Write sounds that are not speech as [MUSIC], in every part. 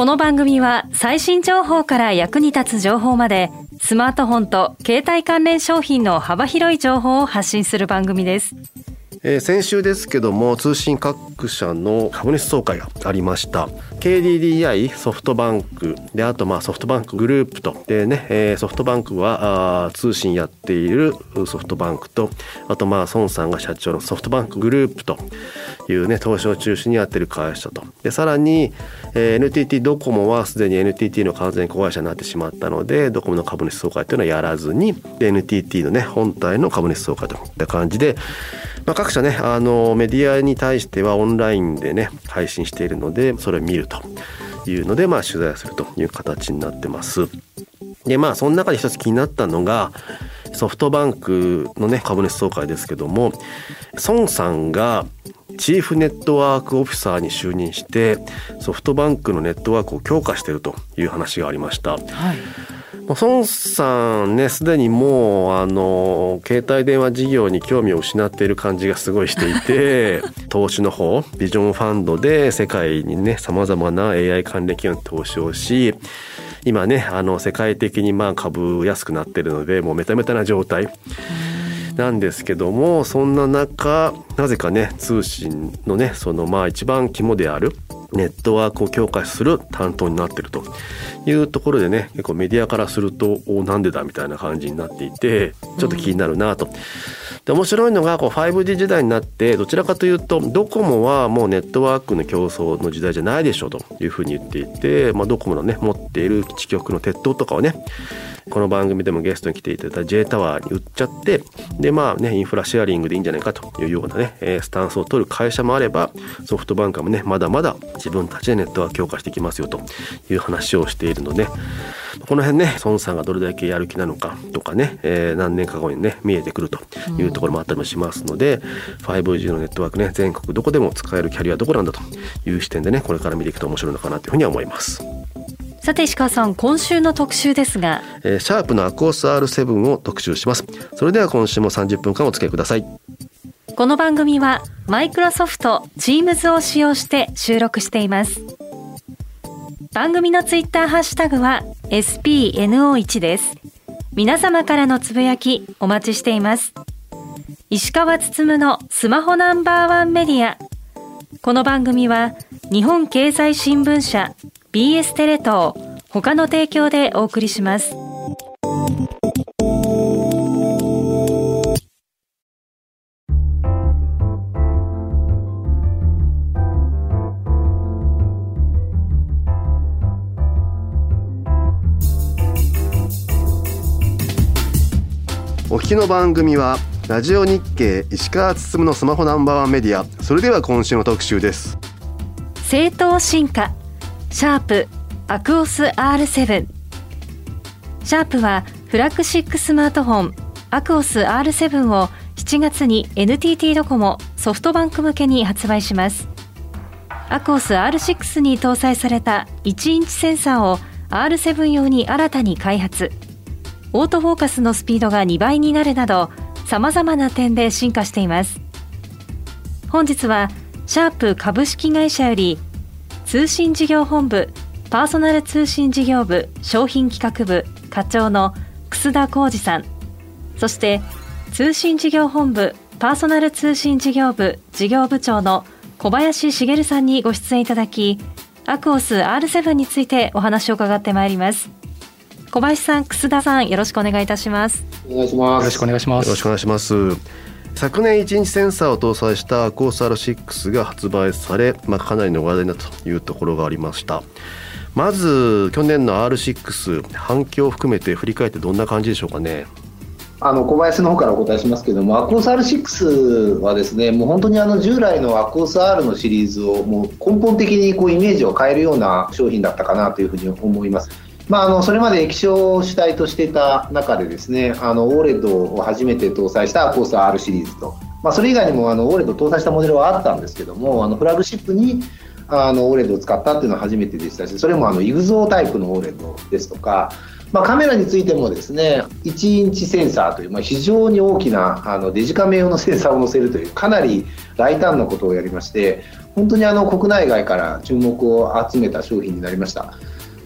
この番組は最新情報から役に立つ情報までスマートフォンと携帯関連商品の幅広い情報を発信する番組です。え、先週ですけども通信各社の株主総会がありました。KDDI ソフトバンクであとまあソフトバンクグループと。でね、え、ソフトバンクはあ通信やっているソフトバンクとあとまあ孫さんが社長のソフトバンクグループと。いうね投資を中心にやってる会社とでさらに、えー、NTT ドコモはすでに NTT の完全子会社になってしまったのでドコモの株主総会というのはやらずに NTT のね本体の株主総会といった感じでまあ、各社ねあのメディアに対してはオンラインでね配信しているのでそれを見るというので、まあ、取材するという形になってます。でまあその中で一つ気になったのがソフトバンクのね株主総会ですけども孫さんがチーフネットワークオフィサーに就任してソフトバンクのネットワークを強化しているという話がありました。はい孫さんねすでにもうあの携帯電話事業に興味を失っている感じがすごいしていて [LAUGHS] 投資の方ビジョンファンドで世界にねさまざまな AI 関連企業に投資をし今ねあの世界的にまあ株安くなってるのでもうメタメタな状態。なんですけどもそんな中なぜかね通信のねそのまあ一番肝であるネットワークを強化する担当になってるというところでね結構メディアからするとおなんでだみたいな感じになっていてちょっと気になるなと。で面白いのがこう 5G 時代になってどちらかというとドコモはもうネットワークの競争の時代じゃないでしょうというふうに言っていて、まあ、ドコモのね持っている基地局の鉄塔とかをねこの番組でもゲストに来ていただいた J タワーに売っちゃってでまあねインフラシェアリングでいいんじゃないかというようなねスタンスを取る会社もあればソフトバンクもねまだまだ自分たちでネットワーク強化していきますよという話をしているのでこの辺ね孫さんがどれだけやる気なのかとかね、えー、何年か後にね見えてくるというところもあったりもしますので、うん、5G のネットワークね全国どこでも使えるキャリアどこなんだという視点でねこれから見ていくと面白いのかなというふうには思います。さて石川さん今週の特集ですが、えー、シャープのアクオス R7 を特集します。それでは今週も30分間お付き合いくださいこの番組はマイクロソフト Teams を使用して収録しています。番組のツイッターハッシュタグは SPNO1 です。皆様からのつぶやきお待ちしています。石川つつむのスマホナンバーワンメディア。この番組は日本経済新聞社 BS テレ東他の提供でお送りします。お聞きの番組はラジオ日経石川つつむのスマホナンバーワンメディア。それでは今週の特集です。正当進化シャープアクオス R7 シャープはフラッグシックスマートフォンアクオス R7 を7月に NTT ドコモソフトバンク向けに発売します。アクオス R6 に搭載された1インチセンサーを R7 用に新たに開発。オートフォーカスのスピードが2倍になるなどさまざまな点で進化しています。本日はシャープ株式会社より通信事業本部パーソナル通信事業部商品企画部課長の楠田浩二さん。そして通信事業本部パーソナル通信事業部事業部長の小林茂さんにご出演いただきアクオス R7 についてお話を伺ってまいります。小林さん楠田さんよろしくお願いいたします。お願いします。よろしくお願いします。よろしくお願いします昨年1日センサーを搭載したコース R6 が発売され、まあ、かなりの話題になったというところがありましたまず去年の R6 反響を含めて振り返ってどんな感じでしょうかねあの小林の方からお答えしますけども、アクオス R6 はですね、もう本当にあの従来のアクオス R のシリーズをもう根本的にこうイメージを変えるような商品だったかなというふうに思います。まあ、あのそれまで液晶を主体としていた中でですねあの OLED を初めて搭載したコース R シリーズと、まあ、それ以外にもあの OLED を搭載したモデルはあったんですけどもあのフラグシップにあの OLED を使ったっていうのは初めてでしたしそれもあのイグゾータイプの OLED ですとか、まあ、カメラについてもですね1インチセンサーという、まあ、非常に大きなあのデジカメ用のセンサーを載せるというかなり大胆なことをやりまして本当にあの国内外から注目を集めた商品になりました。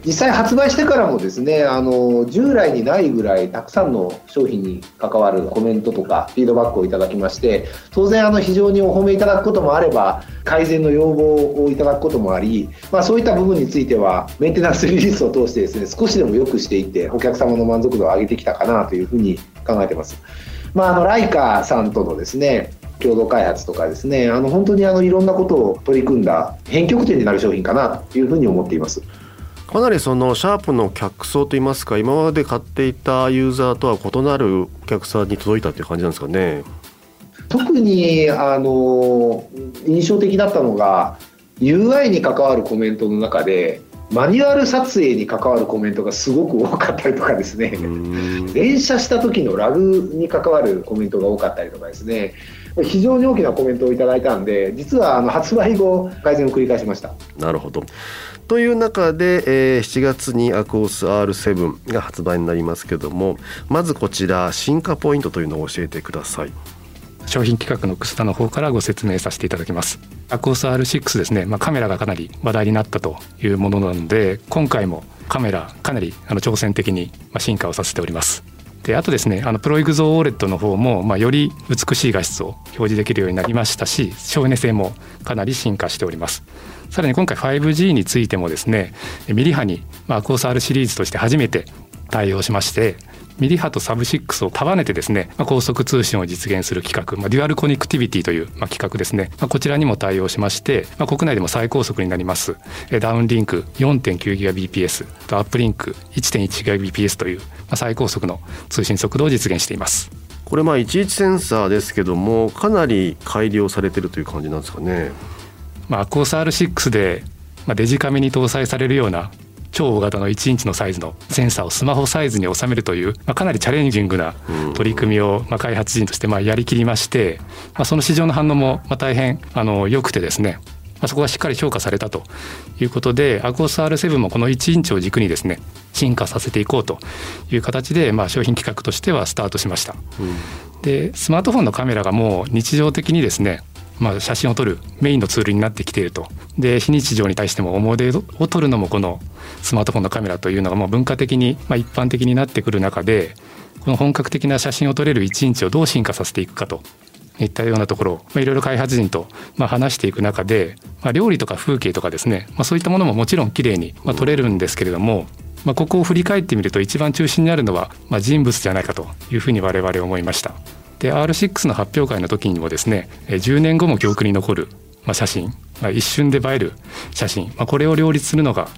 実際発売してからもですねあの従来にないぐらいたくさんの商品に関わるコメントとかフィードバックをいただきまして当然あの非常にお褒めいただくこともあれば改善の要望をいただくこともあり、まあ、そういった部分についてはメンテナンスリリースを通してですね少しでも良くしていってお客様の満足度を上げてきたかなというふうに考えてます。まあ、あのライカさんとのですね共同開発とかですねあの本当にあのいろんなことを取り組んだ編曲点になる商品かなというふうに思っています。かなりそのシャープの客層といいますか今まで買っていたユーザーとは異なるお客さんに届いたという感じなんですかね。特にあの印象的だったのが UI に関わるコメントの中でマニュアル撮影に関わるコメントがすごく多かったりとかですね。連写した時のラグに関わるコメントが多かったりとかですね非常に大きなコメントをいただいたんで実はあの発売後改善を繰り返しました。なるほど。という中で、えー、7月にアクオス R7 が発売になりますけどもまずこちら進化ポイントというのを教えてください。商品企画の楠田の方からご説明させていただきます。アクオス R6 ですね、まあ、カメラがかなり話題になったというものなので今回もカメラかなりあの挑戦的に進化をさせておりますであとですねあのプロイグゾーオレットの方も、まあ、より美しい画質を表示できるようになりましたし省エネ性もかなり進化しております。さらに今回 5G についてもですねミリ波に、まあ、 AQUOS R シリーズとして初めて対応しましてミリ波とサブ6を束ねてですね、まあ、高速通信を実現する規格、まあ、デュアルコネクティビティという、まあ、規格ですね、まあ、こちらにも対応しまして、まあ、国内でも最高速になりますダウンリンク 4.9Gbps とアップリンク 1.1Gbps という、まあ、最高速の通信速度を実現しています。これまあ11センサーですけどもかなり改良されてるという感じなんですかね。まあ、アクオス R6 で、まあ、デジカメに搭載されるような超大型の1インチのサイズのセンサーをスマホサイズに収めるという、まあ、かなりチャレンジングな取り組みを、まあ、開発陣としてまあやりきりまして、まあ、その市場の反応もまあ大変あの良くてですねまあ、そこがしっかり評価されたということでアクオス R7 もこの1インチを軸にですね進化させていこうという形で、まあ、商品企画としてはスタートしました。うん、でスマートフォンのカメラがもう日常的にですねまあ、写真を撮るメインのツールになってきているとで非日常に対しても思い出を撮るのもこのスマートフォンのカメラというのがもう文化的に、まあ、一般的になってくる中でこの本格的な写真を撮れる1インチをどう進化させていくかといったようなところを、まあ、いろいろ開発陣と、まあ、話していく中で、まあ、料理とか風景とかですね、まあ、そういったものももちろん綺麗に、まあ、撮れるんですけれども、まあ、ここを振り返ってみると一番中心にあるのは、まあ、人物じゃないかというふうに我々思いました。で R6 の発表会の時にもですね10年後も記憶に残る、まあ、写真、まあ、一瞬で映える写真、まあ、これを両立するのが、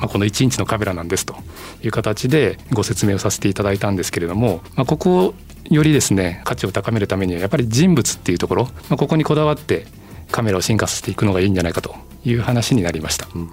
ま、この1インチのカメラなんですという形でご説明をさせていただいたんですけれども、まあ、ここをよりですね価値を高めるためにはやっぱり人物っていうところ、まあ、ここにこだわってカメラを進化させていくのがいいんじゃないかという話になりました。うん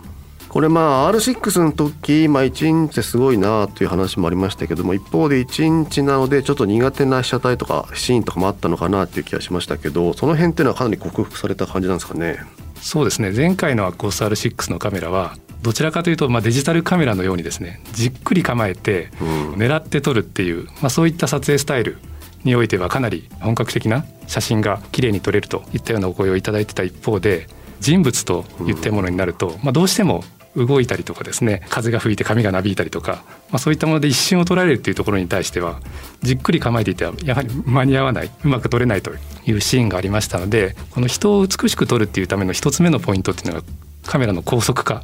これまあ R6 の時、まあ、1インチすごいなという話もありましたけども一方で1インチなのでちょっと苦手な被写体とかシーンとかもあったのかなっていう気がしましたけどその辺っていうのはかなり克服された感じなんですかね？そうですね。前回の AQUOS-R6 のカメラはどちらかというと、まあ、デジタルカメラのようにですねじっくり構えて狙って撮るっていう、まあ、そういった撮影スタイルにおいてはかなり本格的な写真が綺麗に撮れるといったようなお声をいただいてた一方で人物といったものになると、まあ、どうしても動いたりとかですね風が吹いて髪がなびいたりとか、まあ、そういったもので一瞬を取られるっていうところに対してはじっくり構えていてはやはり間に合わないうまく撮れないというシーンがありましたのでこの人を美しく撮るっていうための一つ目のポイントっていうのがカメラの高速化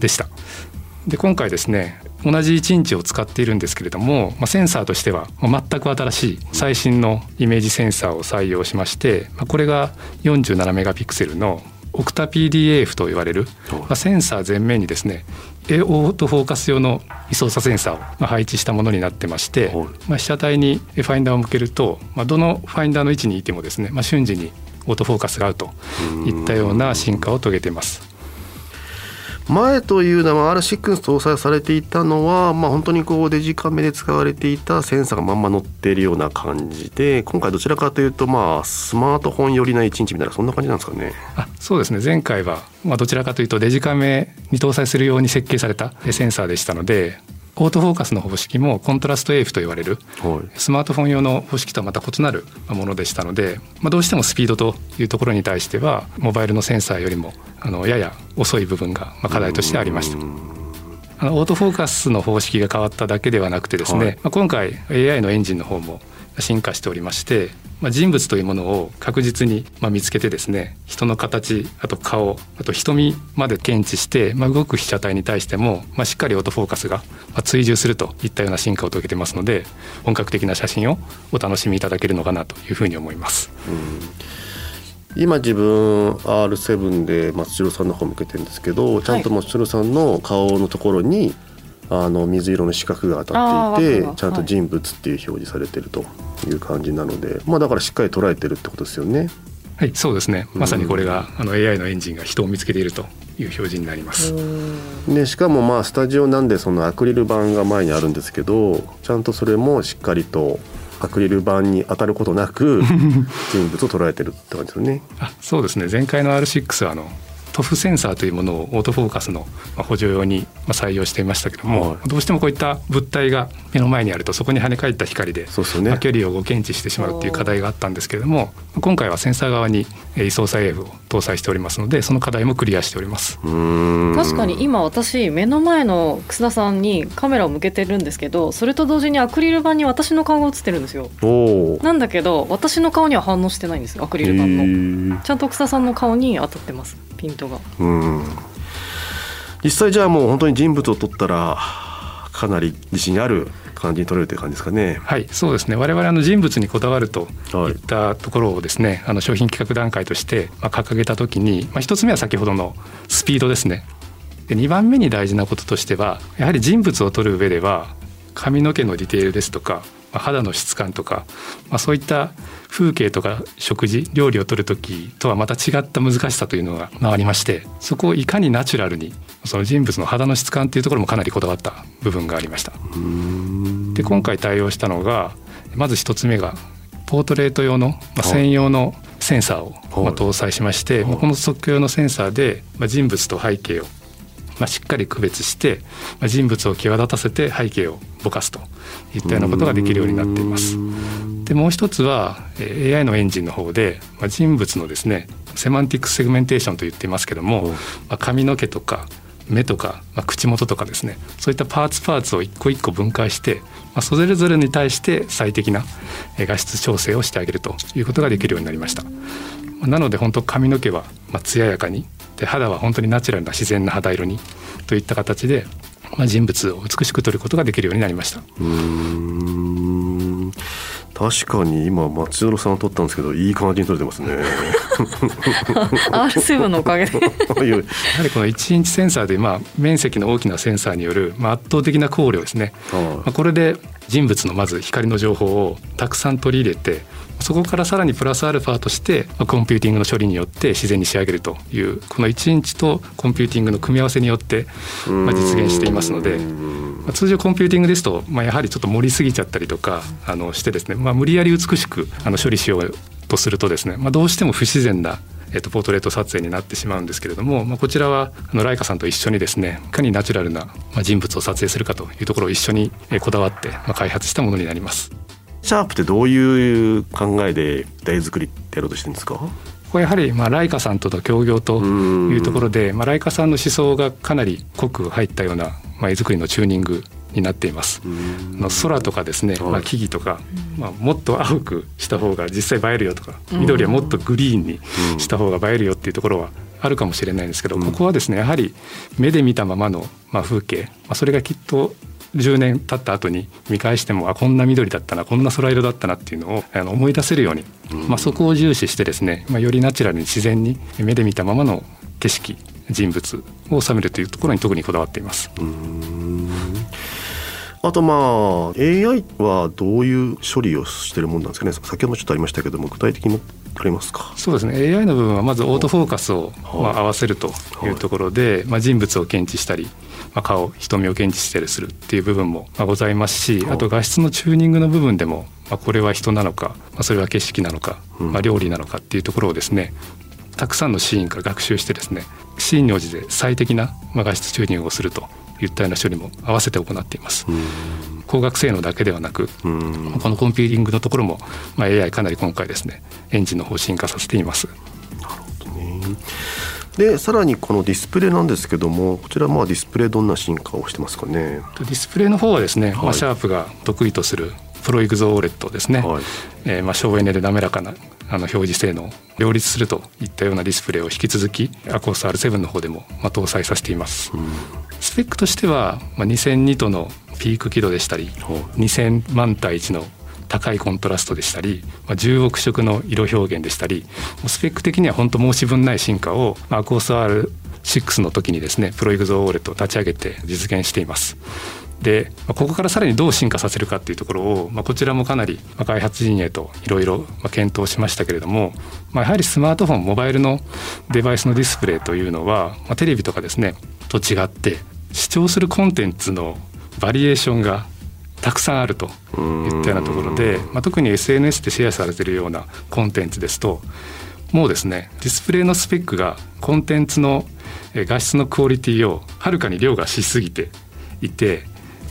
でした。で今回ですね同じ1インチを使っているんですけれども、まあ、センサーとしては全く新しい最新のイメージセンサーを採用しまして、まあ、これが47メガピクセルのオクタ PDAF と言われる、まあ、センサー前面にですねオートフォーカス用の位相差センサーをまあ配置したものになってまして、まあ、被写体にファインダーを向けると、まあ、どのファインダーの位置にいてもですね、まあ、瞬時にオートフォーカスが合うといったような進化を遂げています。前というのは R6 搭載されていたのは、まあ、本当にこうデジカメで使われていたセンサーがまんま載っているような感じで今回どちらかというとまあスマートフォン寄りな1日みたいなそんな感じなんですかね。あそうですね。前回は、まあ、どちらかというとデジカメに搭載するように設計されたセンサーでしたのでオートフォーカスの方式もコントラスト AF と言われるスマートフォン用の方式とはまた異なるものでしたので、まあ、どうしてもスピードというところに対してはモバイルのセンサーよりもあのやや遅い部分が課題としてありました。あのオートフォーカスの方式が変わっただけではなくてですね、はい、まあ、今回 AI のエンジンの方も進化しておりましてまあ、人物というものを確実にまあ見つけてですね人の形あと顔あと瞳まで検知して、まあ、動く被写体に対しても、まあ、しっかりオートフォーカスがまあ追従するといったような進化を遂げてますので本格的な写真をお楽しみいただけるのかなというふうに思います。今自分 R7 で松代さんの方向けてるんですけどちゃんと松代さんの顔のところにあの水色の四角が当たっていてちゃんと人物っていう表示されてるという感じなので、はい、まあだからしっかり捉えてるってことですよね。はいそうですねまさにこれが、あの AI のエンジンが人を見つけているという表示になります。でしかもまあスタジオなんでそのアクリル板が前にあるんですけどちゃんとそれもしっかりとアクリル板に当たることなく [LAUGHS] 人物を捉えてるって感じですよね。あそうですね前回の R6 はあの塗布センサーというものをオートフォーカスの補助用に採用していましたけども、はい、どうしてもこういった物体が目の前にあるとそこに跳ね返った光で距離をご検知してしまうっていう課題があったんですけれども今回はセンサー側に位相細 AF を搭載しておりますのでその課題もクリアしております。確かに今私目の前の楠田さんにカメラを向けてるんですけどそれと同時にアクリル板に私の顔が映ってるんですよ。なんだけど私の顔には反応してないんですアクリル板の。ちゃんと楠田さんの顔に当たってますピントが。うん実際じゃあもう本当に人物を撮ったらかなり自信ある感じに取れるという感じですかね。はい、そうですね。我々あの人物にこだわるといったところをですね、はい、あの商品企画段階としてまあ掲げたときに、まあ一つ目は先ほどのスピードですね。で2番目に大事なこととしてはやはり人物を撮る上では髪の毛のディテールですとか肌の質感とか、まあ、そういった風景とか食事料理をとる時とはまた違った難しさというのがありましてそこをいかにナチュラルにその人物の肌の質感っていうところもかなりこだわった部分がありました。で今回対応したのがまず一つ目がポートレート用の、まあ、専用のセンサーを、まあ、搭載しまして、この測距用のセンサーで、まあ、人物と背景をまあ、しっかり区別して、まあ、人物を際立たせて背景をぼかすといったようなことができるようになっています。でもう一つは AI のエンジンの方で、まあ、人物のですねセマンティックセグメンテーションと言っていますけども、まあ、髪の毛とか目とか、まあ、口元とかですねそういったパーツパーツを一個一個分解して、まあ、それぞれに対して最適な画質調整をしてあげるということができるようになりました。なので本当髪の毛はまあ艶やかにで肌は本当にナチュラルな自然な肌色にといった形で、まあ、人物を美しく撮ることができるようになりました。うん確かに今松代さんを撮ったんですけどいい感じに撮れてますね。[LAUGHS] R7 のおかげで。[LAUGHS] やはりこの1インチセンサーで、まあ、面積の大きなセンサーによる、まあ、圧倒的な光量ですね、まあ、これで人物のまず光の情報をたくさん取り入れてそこからさらにプラスアルファとしてコンピューティングの処理によって自然に仕上げるというこの1インチとコンピューティングの組み合わせによってまあ実現していますので通常コンピューティングですとまあやはりちょっと盛りすぎちゃったりとかあのしてですねまあ無理やり美しくあの処理しようとするとですねまあどうしても不自然なえっと、ポートレート撮影になってしまうんですけれども、まあ、こちらはあのライカさんと一緒にですねいかにナチュラルな、ま、人物を撮影するかというところを一緒にこだわって、まあ、開発したものになります。シャープってどういう考えで台作りってやろうとしてるんですか？これやはりまあライカさんとの協業というところで、まあ、ライカさんの思想がかなり濃く入ったような、まあ、絵作りのチューニングになっています。の空とかですね、まあ、木々とか、まあ、もっと青くした方が実際映えるよとか緑はもっとグリーンにした方が映えるよっていうところはあるかもしれないんですけど、ここはですねやはり目で見たままのまあ風景、まあ、それがきっと10年経った後に見返してもあこんな緑だったなこんな空色だったなっていうのをあの思い出せるように、まあ、そこを重視してですね、まあ、よりナチュラルに自然に目で見たままの景色人物を収めるというところに特にこだわっています。あとまあ AI はどういう処理をしてるもんなんですかね？先ほどもちょっとありましたけども具体的にありますか？そうですね。AI の部分はまずオートフォーカスをまあ合わせるというところで、まあ、人物を検知したり、まあ、顔瞳を検知したりするっていう部分もございますしあと画質のチューニングの部分でも、まあ、これは人なのか、まあ、それは景色なのか、まあ、料理なのかっていうところをですねたくさんのシーンから学習してですねシーンに応じて最適な画質チューニングをするといったような処理も合わせて行っています。光学性能だけではなく、このコンピューティングのところも、まあ、AI かなり今回ですねエンジンの方進化させています。なるほどねでさらにこのディスプレイなんですけどもこちらまあディスプレイどんな進化をしてますかね？ディスプレイの方はですね、はい、まあ、シャープが得意とする Pro IGZO OLED ですね、はい、えー、まあ省エネで滑らかなあの表示性能を両立するといったようなディスプレイを引き続きアコース R7 の方でもまあ搭載させています、うん、スペックとしては、まあ、2000ニットのピーク輝度でしたり、2000万対1の高いコントラストでしたり、まあ、10億色の色表現でしたりスペック的には本当申し分ない進化を、まあ、アコース R6 の時にですねプロイグゾーオーレットを立ち上げて実現しています。でここからさらにどう進化させるかっていうところを、まあ、こちらもかなり開発陣営といろいろ検討しましたけれども、まあ、やはりスマートフォンモバイルのデバイスのディスプレイというのは、まあ、テレビとかですねと違って視聴するコンテンツのバリエーションがたくさんあるといったようなところで、まあ、特に SNS でシェアされているようなコンテンツですともうですねディスプレイのスペックがコンテンツの画質のクオリティをはるかに凌駕しすぎていて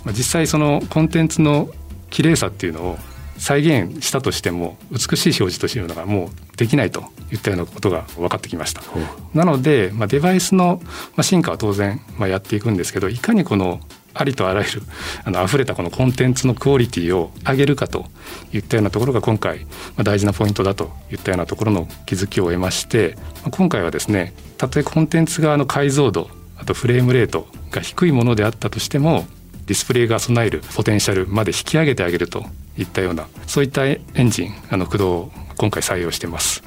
実際そのコンテンツの綺麗さっていうのを再現したとしても美しい表示というのがもうできないといったようなことが分かってきました。なので、まあ、デバイスの進化は当然まあやっていくんですけどいかにこのありとあらゆるあの溢れたこのコンテンツのクオリティを上げるかといったようなところが今回、まあ、大事なポイントだといったようなところの気づきを得まして、まあ、今回はですねたとえコンテンツ側の解像度あとフレームレートが低いものであったとしてもディスプレイが備えるポテンシャルまで引き上げてあげるといったようなそういったエンジンあの駆動を今回採用してます。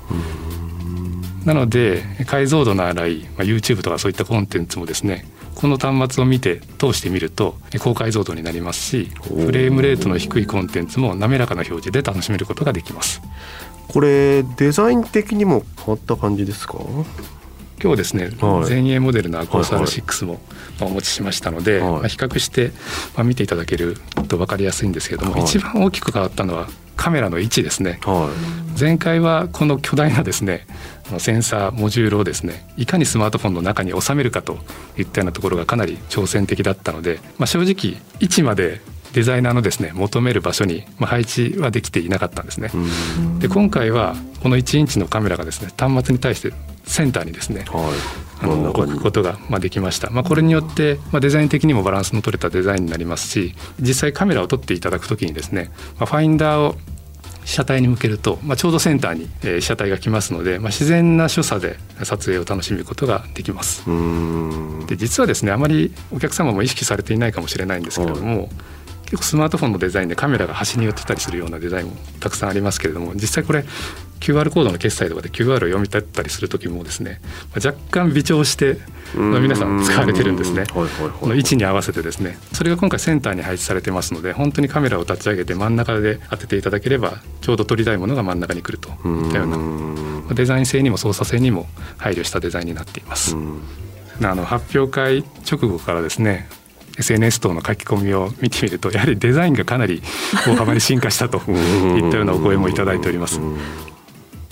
なので解像度の荒い、まあ、YouTube とかそういったコンテンツもですねこの端末を見て通してみると高解像度になりますしフレームレートの低いコンテンツも滑らかな表示で楽しめることができます。これデザイン的にも変わった感じですか？今日ですね、はい、前衛モデルのアコース R6 もお持ちしましたので、はい、まあ、比較してまあ見ていただけると分かりやすいんですけれども、はい、一番大きく変わったのはカメラの位置ですね、前回はこの巨大なですねセンサーモジュールをですねいかにスマートフォンの中に収めるかといったようなところがかなり挑戦的だったので、まあ、正直位置までデザイナーのですね求める場所に配置はできていなかったんですね。で今回はこの1インチのカメラがですね端末に対してセンターにですね、はい、あの置くことがまあできました、まあ、これによってまあデザイン的にもバランスの取れたデザインになりますし実際カメラを撮っていただくときにですね、まあ、ファインダーを被写体に向けると、まあ、ちょうどセンターに、えー、被写体が来ますので、まあ、自然な所作で撮影を楽しむことができます。で実はですねあまりお客様も意識されていないかもしれないんですけれども、結構スマートフォンのデザインでカメラが端に寄ってたりするようなデザインもたくさんありますけれども実際これ QR コードの決済とかで QR を読み取ったりする時もですね若干微調して、まあ、皆さん使われてるんですね。この位置に合わせてですね。それが今回センターに配置されてますので本当にカメラを立ち上げて真ん中で当てていただければちょうど撮りたいものが真ん中に来ると。いったようなデザイン性にも操作性にも配慮したデザインになっています。あの発表会直後からですね SNS 等の書き込みを見てみるとやはりデザインがかなり大幅に進化したといったようなお声もいただいております。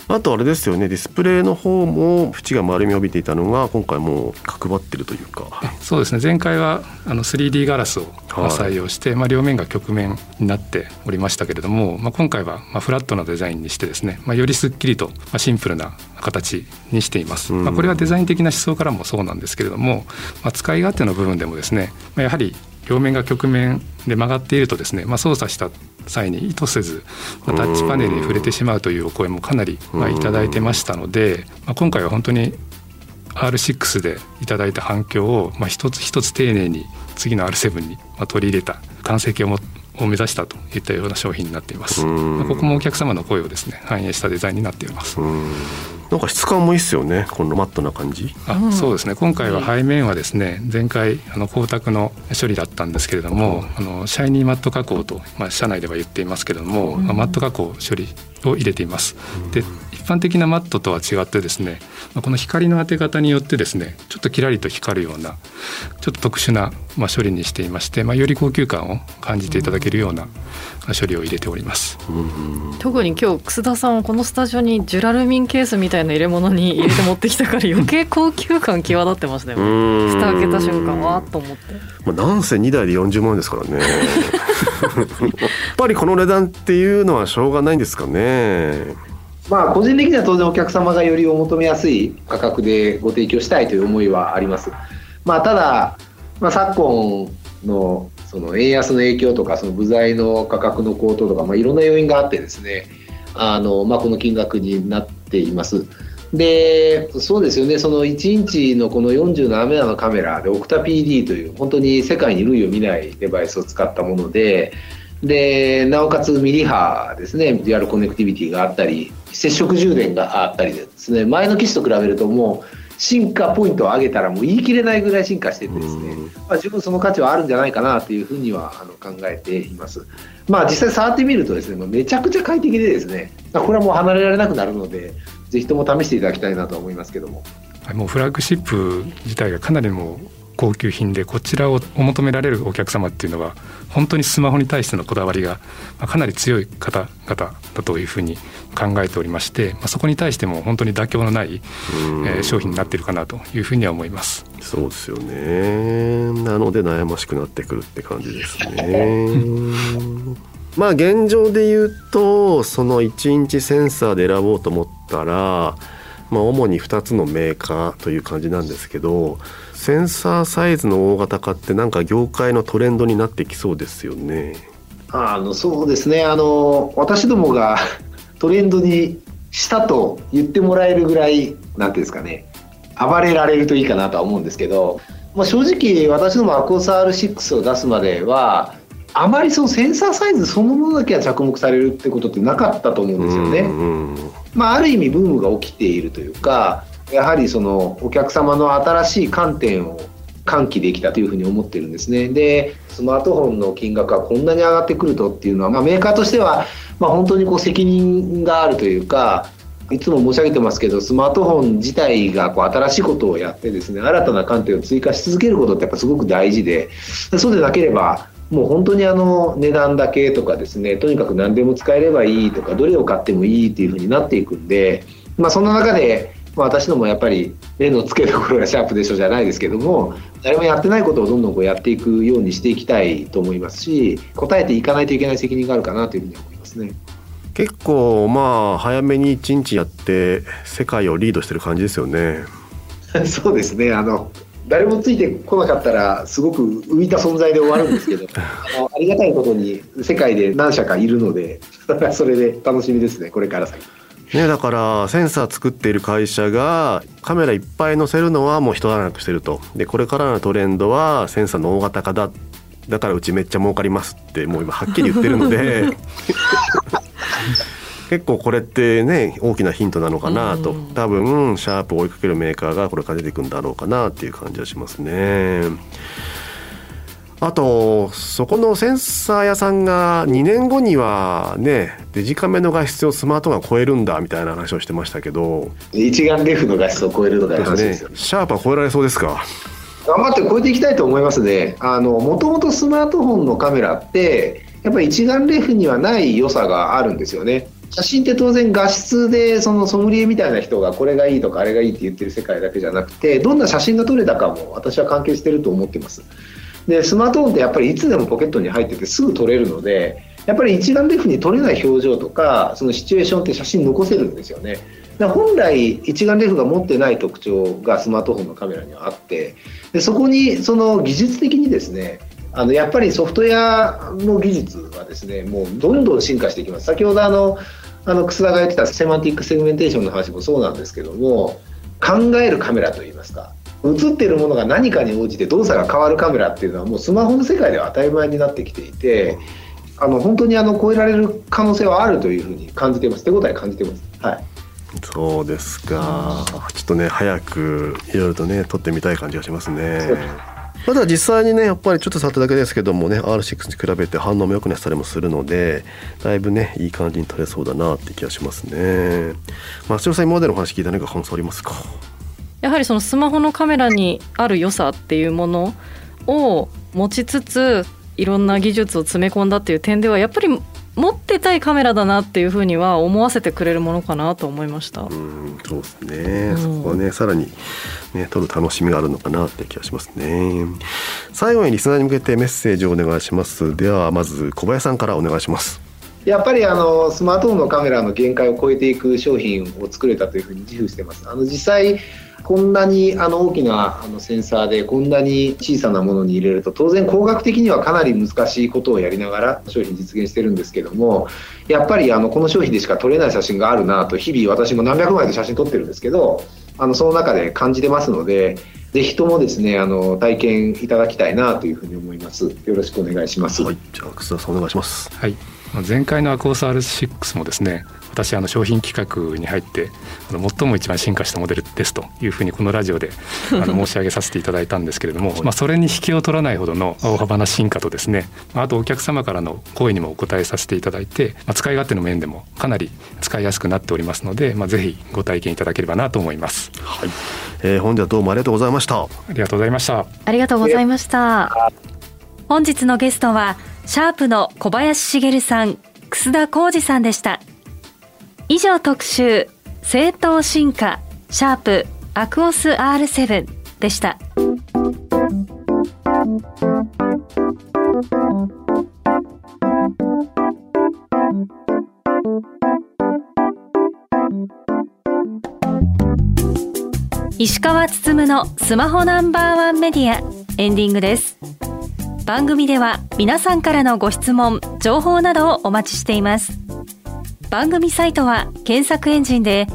あとあれですよね。ディスプレイの方も縁が丸みを帯びていたのが今回もう角張ってるというか。そうですね。前回はあの 3D ガラスを採用して、はい、まあ、両面が曲面になっておりましたけれども、まあ、今回はまあフラットなデザインにしてですね、まあ、よりすっきりとシンプルな形にしています、まあ、これはデザイン的な思想からもそうなんですけれども、まあ、使い勝手の部分でもですね、まあ、やはり両面が曲面で曲がっているとですね、まあ、操作した際に意図せず、まあ、タッチパネルに触れてしまうというお声もかなり、まあ、いただいてましたので、まあ、今回は本当に R6 でいただいた反響を、まあ、一つ一つ丁寧に次の R7 に取り入れた完成形をを目指したといったような商品になっています。まあ、ここもお客様の声をですね反映したデザインになっています。なんか質感もいいですよねこのマットな感じ。あそうですね。今回は背面はですね前回あの光沢の処理だったんですけれども、あのシャイニーマット加工と、まあ、社内では言っていますけれども、まあ、マット加工処理を入れています。で一般的なマットとは違ってですねこの光の当て方によってですねちょっとキラリと光るようなちょっと特殊な、まあ、処理にしていまして、まあ、より高級感を感じていただけるような処理を入れております。特に今日楠田さんはこのスタジオにジュラルミンケースみたいな入れ物に入れて持ってきたから余計高級感際立ってましたよね。蓋開けた瞬間わーっと思って。まあなんせ2台で40万ですからね。やっぱりこの値段っていうのはしょうがないんですかね。まあ、個人的には当然お客様がよりお求めやすい価格でご提供したいという思いはあります。まあ、ただ、まあ、昨今のその円安の影響とかその部材の価格の高騰とか、まあ、いろんな要因があってですねあの、まあ、この金額になっています。でそうですよね。その1インチのこの47メガのカメラでオクタ PD という本当に世界に類を見ないデバイスを使ったものででなおかつミリ波ですね。デュアルコネクティビティがあったり非接触充電があったりですね。前の機種と比べるともう進化ポイントを上げたらもう言い切れないぐらい進化しててですね、まあ、十分その価値はあるんじゃないかなというふうにはあの考えています。まあ実際触ってみるとですね、めちゃくちゃ快適でですね、これはもう離れられなくなるので、ぜひとも試していただきたいなと思いますけども。もうフラッグシップ自体がかなりもう高級品でこちらをお求められるお客様っていうのは本当にスマホに対してのこだわりがかなり強い方々だというふうに考えておりまして、まあ、そこに対しても本当に妥協のない、えー、商品になっているかなというふうには思います。そうですよね。なので悩ましくなってくるって感じですね。まあ現状で言うとその1インチセンサーで選ぼうと思ったらまあ、主に2つのメーカーという感じなんですけどセンサーサイズの大型化ってなんか業界のトレンドになってきそうですよね。あのそうですねあの私どもが [LAUGHS] トレンドにしたと言ってもらえるぐらいなんていうんですかね暴れられるといいかなとは思うんですけど、まあ、正直私どもアコース R6 を出すまではあまりそのセンサーサイズそのものだけは着目されるってことってなかったと思うんですよね。まあ、ある意味ブームが起きているというかやはりそのお客様の新しい観点を喚起できたというふうに思ってるんですね。でスマートフォンの金額がこんなに上がってくるとっていうのは、まあ、メーカーとしては、まあ、本当にこう責任があるというかいつも申し上げてますけどスマートフォン自体がこう新しいことをやってですね新たな観点を追加し続けることってやっぱすごく大事でそうでなければもう本当にあの値段だけとかですねとにかく何でも使えればいいとかどれを買ってもいいっていうふうになっていくんで、まあ、そんな中で、まあ、私どもやっぱり目の付けどころがシャープでしょじゃないですけども誰もやってないことをどんどんこうやっていくようにしていきたいと思いますし答えていかないといけない責任があるかなというふうに思いますね。結構まあ早めに1日やって世界をリードしてる感じですよね。[LAUGHS] そうですねあの誰もついてこなかったらすごく浮いた存在で終わるんですけど [LAUGHS] あのありがたいことに世界で何社かいるのでそれで楽しみですねこれから先。ね、だからセンサー作っている会社がカメラいっぱい載せるのはもう一段落してると。でこれからのトレンドはセンサーの大型化だ。だからうちめっちゃ儲かりますってもう今はっきり言ってるので。[LAUGHS] 結構これってね大きなヒントなのかなと、多分シャープを追いかけるメーカーがこれから出てくるんだろうかなっていう感じはしますね。あとそこのセンサー屋さんが2年後にはねデジカメの画質をスマートフォンが超えるんだみたいな話をしてましたけど。一眼レフの画質を超えるのが話ですよね。シャープは超えられそうですか？頑張って超えていきたいと思いますね。もともとスマートフォンのカメラってやっぱり一眼レフにはない良さがあるんですよね。写真って当然画質でそのソムリエみたいな人がこれがいいとかあれがいいって言ってる世界だけじゃなくてどんな写真が撮れたかも私は関係してると思ってますでスマートフォンってやっぱりいつでもポケットに入っててすぐ撮れるのでやっぱり一眼レフに撮れない表情とかそのシチュエーションって写真残せるんですよね。本来一眼レフが持ってない特徴がスマートフォンのカメラにはあってでそこにその技術的にですねあのやっぱりソフトウェアの技術はですねもうどんどん進化していきます。先ほどあのあの楠田が言ってた semantic segmentation の話もそうなんですけども考えるカメラといいますか映っているものが何かに応じて動作が変わるカメラっていうのはもうスマホの世界では当たり前になってきていてあの本当にあの超えられる可能性はあるというふうに感じています。手応え感じてます。はい。そうですか。ちょっとね早くいろいろとね撮ってみたい感じがしますね。まだ実際にねやっぱりちょっと触っただけですけどもね R6 に比べて反応も良くなったりもするのでだいぶねいい感じに撮れそうだなって気がしますね。松代さん今までのお話聞いた何か感想ありますか？やはりそのスマホのカメラにある良さっていうものを持ちつついろんな技術を詰め込んだっていう点ではやっぱり持ってたいカメラだなっていうふうには思わせてくれるものかなと思いました。うん、そうですね。うん、そこはね、さらにね、撮る楽しみがあるのかなって気がしますね。最後にリスナーに向けてメッセージをお願いします。では、まず小林さんからお願いします。やっぱりあのスマートフォンのカメラの限界を超えていく商品を作れたというふうに自負してます。あの実際こんなにあの大きなあのセンサーでこんなに小さなものに入れると当然工学的にはかなり難しいことをやりながら商品実現してるんですけどもやっぱりあのこの商品でしか撮れない写真があるなと日々私も何百枚で写真撮ってるんですけどあのその中で感じてますのでぜひともですねあの体験いただきたいなというふうに思います。よろしくお願いします、はい、じゃあ楠田さんお願いします。はい前回のアコース R6 もですね私あの商品企画に入ってあの最も一番進化したモデルですというふうにこのラジオで [LAUGHS] あの申し上げさせていただいたんですけれども、まあ、それに引けを取らないほどの大幅な進化とですねあとお客様からの声にもお答えさせていただいて、まあ、使い勝手の面でもかなり使いやすくなっておりますので、まあ、ぜひご体験いただければなと思います。はい、えー、本日はどうもありがとうございました。ありがとうございました。ありがとうございました本日のゲストはシャープの小林茂さん楠田浩二さんでした。以上特集正当進化シャープアクオス R7 でした。石川つつむのスマホナンバーワンメディアエンディングです。番組では皆さんからのご質問情報などをお待ちしています。番組サイトは検索エンジンで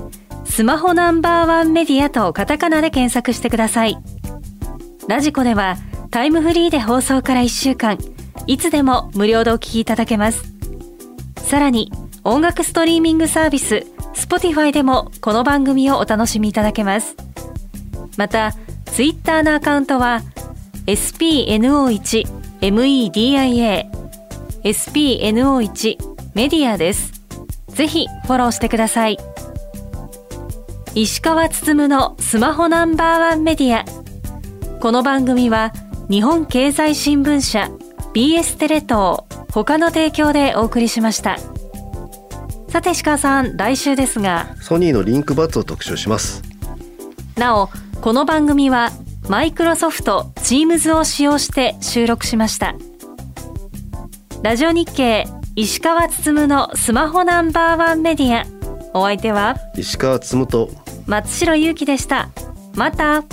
スマホナンバーワンメディアとカタカナで検索してください。ラジコではタイムフリーで放送から1週間いつでも無料でお聞きいただけます。さらに音楽ストリーミングサービス Spotify でもこの番組をお楽しみいただけます。またツイッターのアカウントは spno1 spno1media spno1 メディアです。ぜひフォローしてください。石川つつむのスマホナンバーワンメディア。この番組は日本経済新聞社 BS テレ東他の提供でお送りしました。さて石川さん来週ですが。ソニーのリンクバッツを特集します。なおこの番組はマイクロソフト Teams を使用して収録しました。ラジオ日経石川つつむのスマホナンバーワンメディア。お相手は石川つむと松代ゆうきでした。また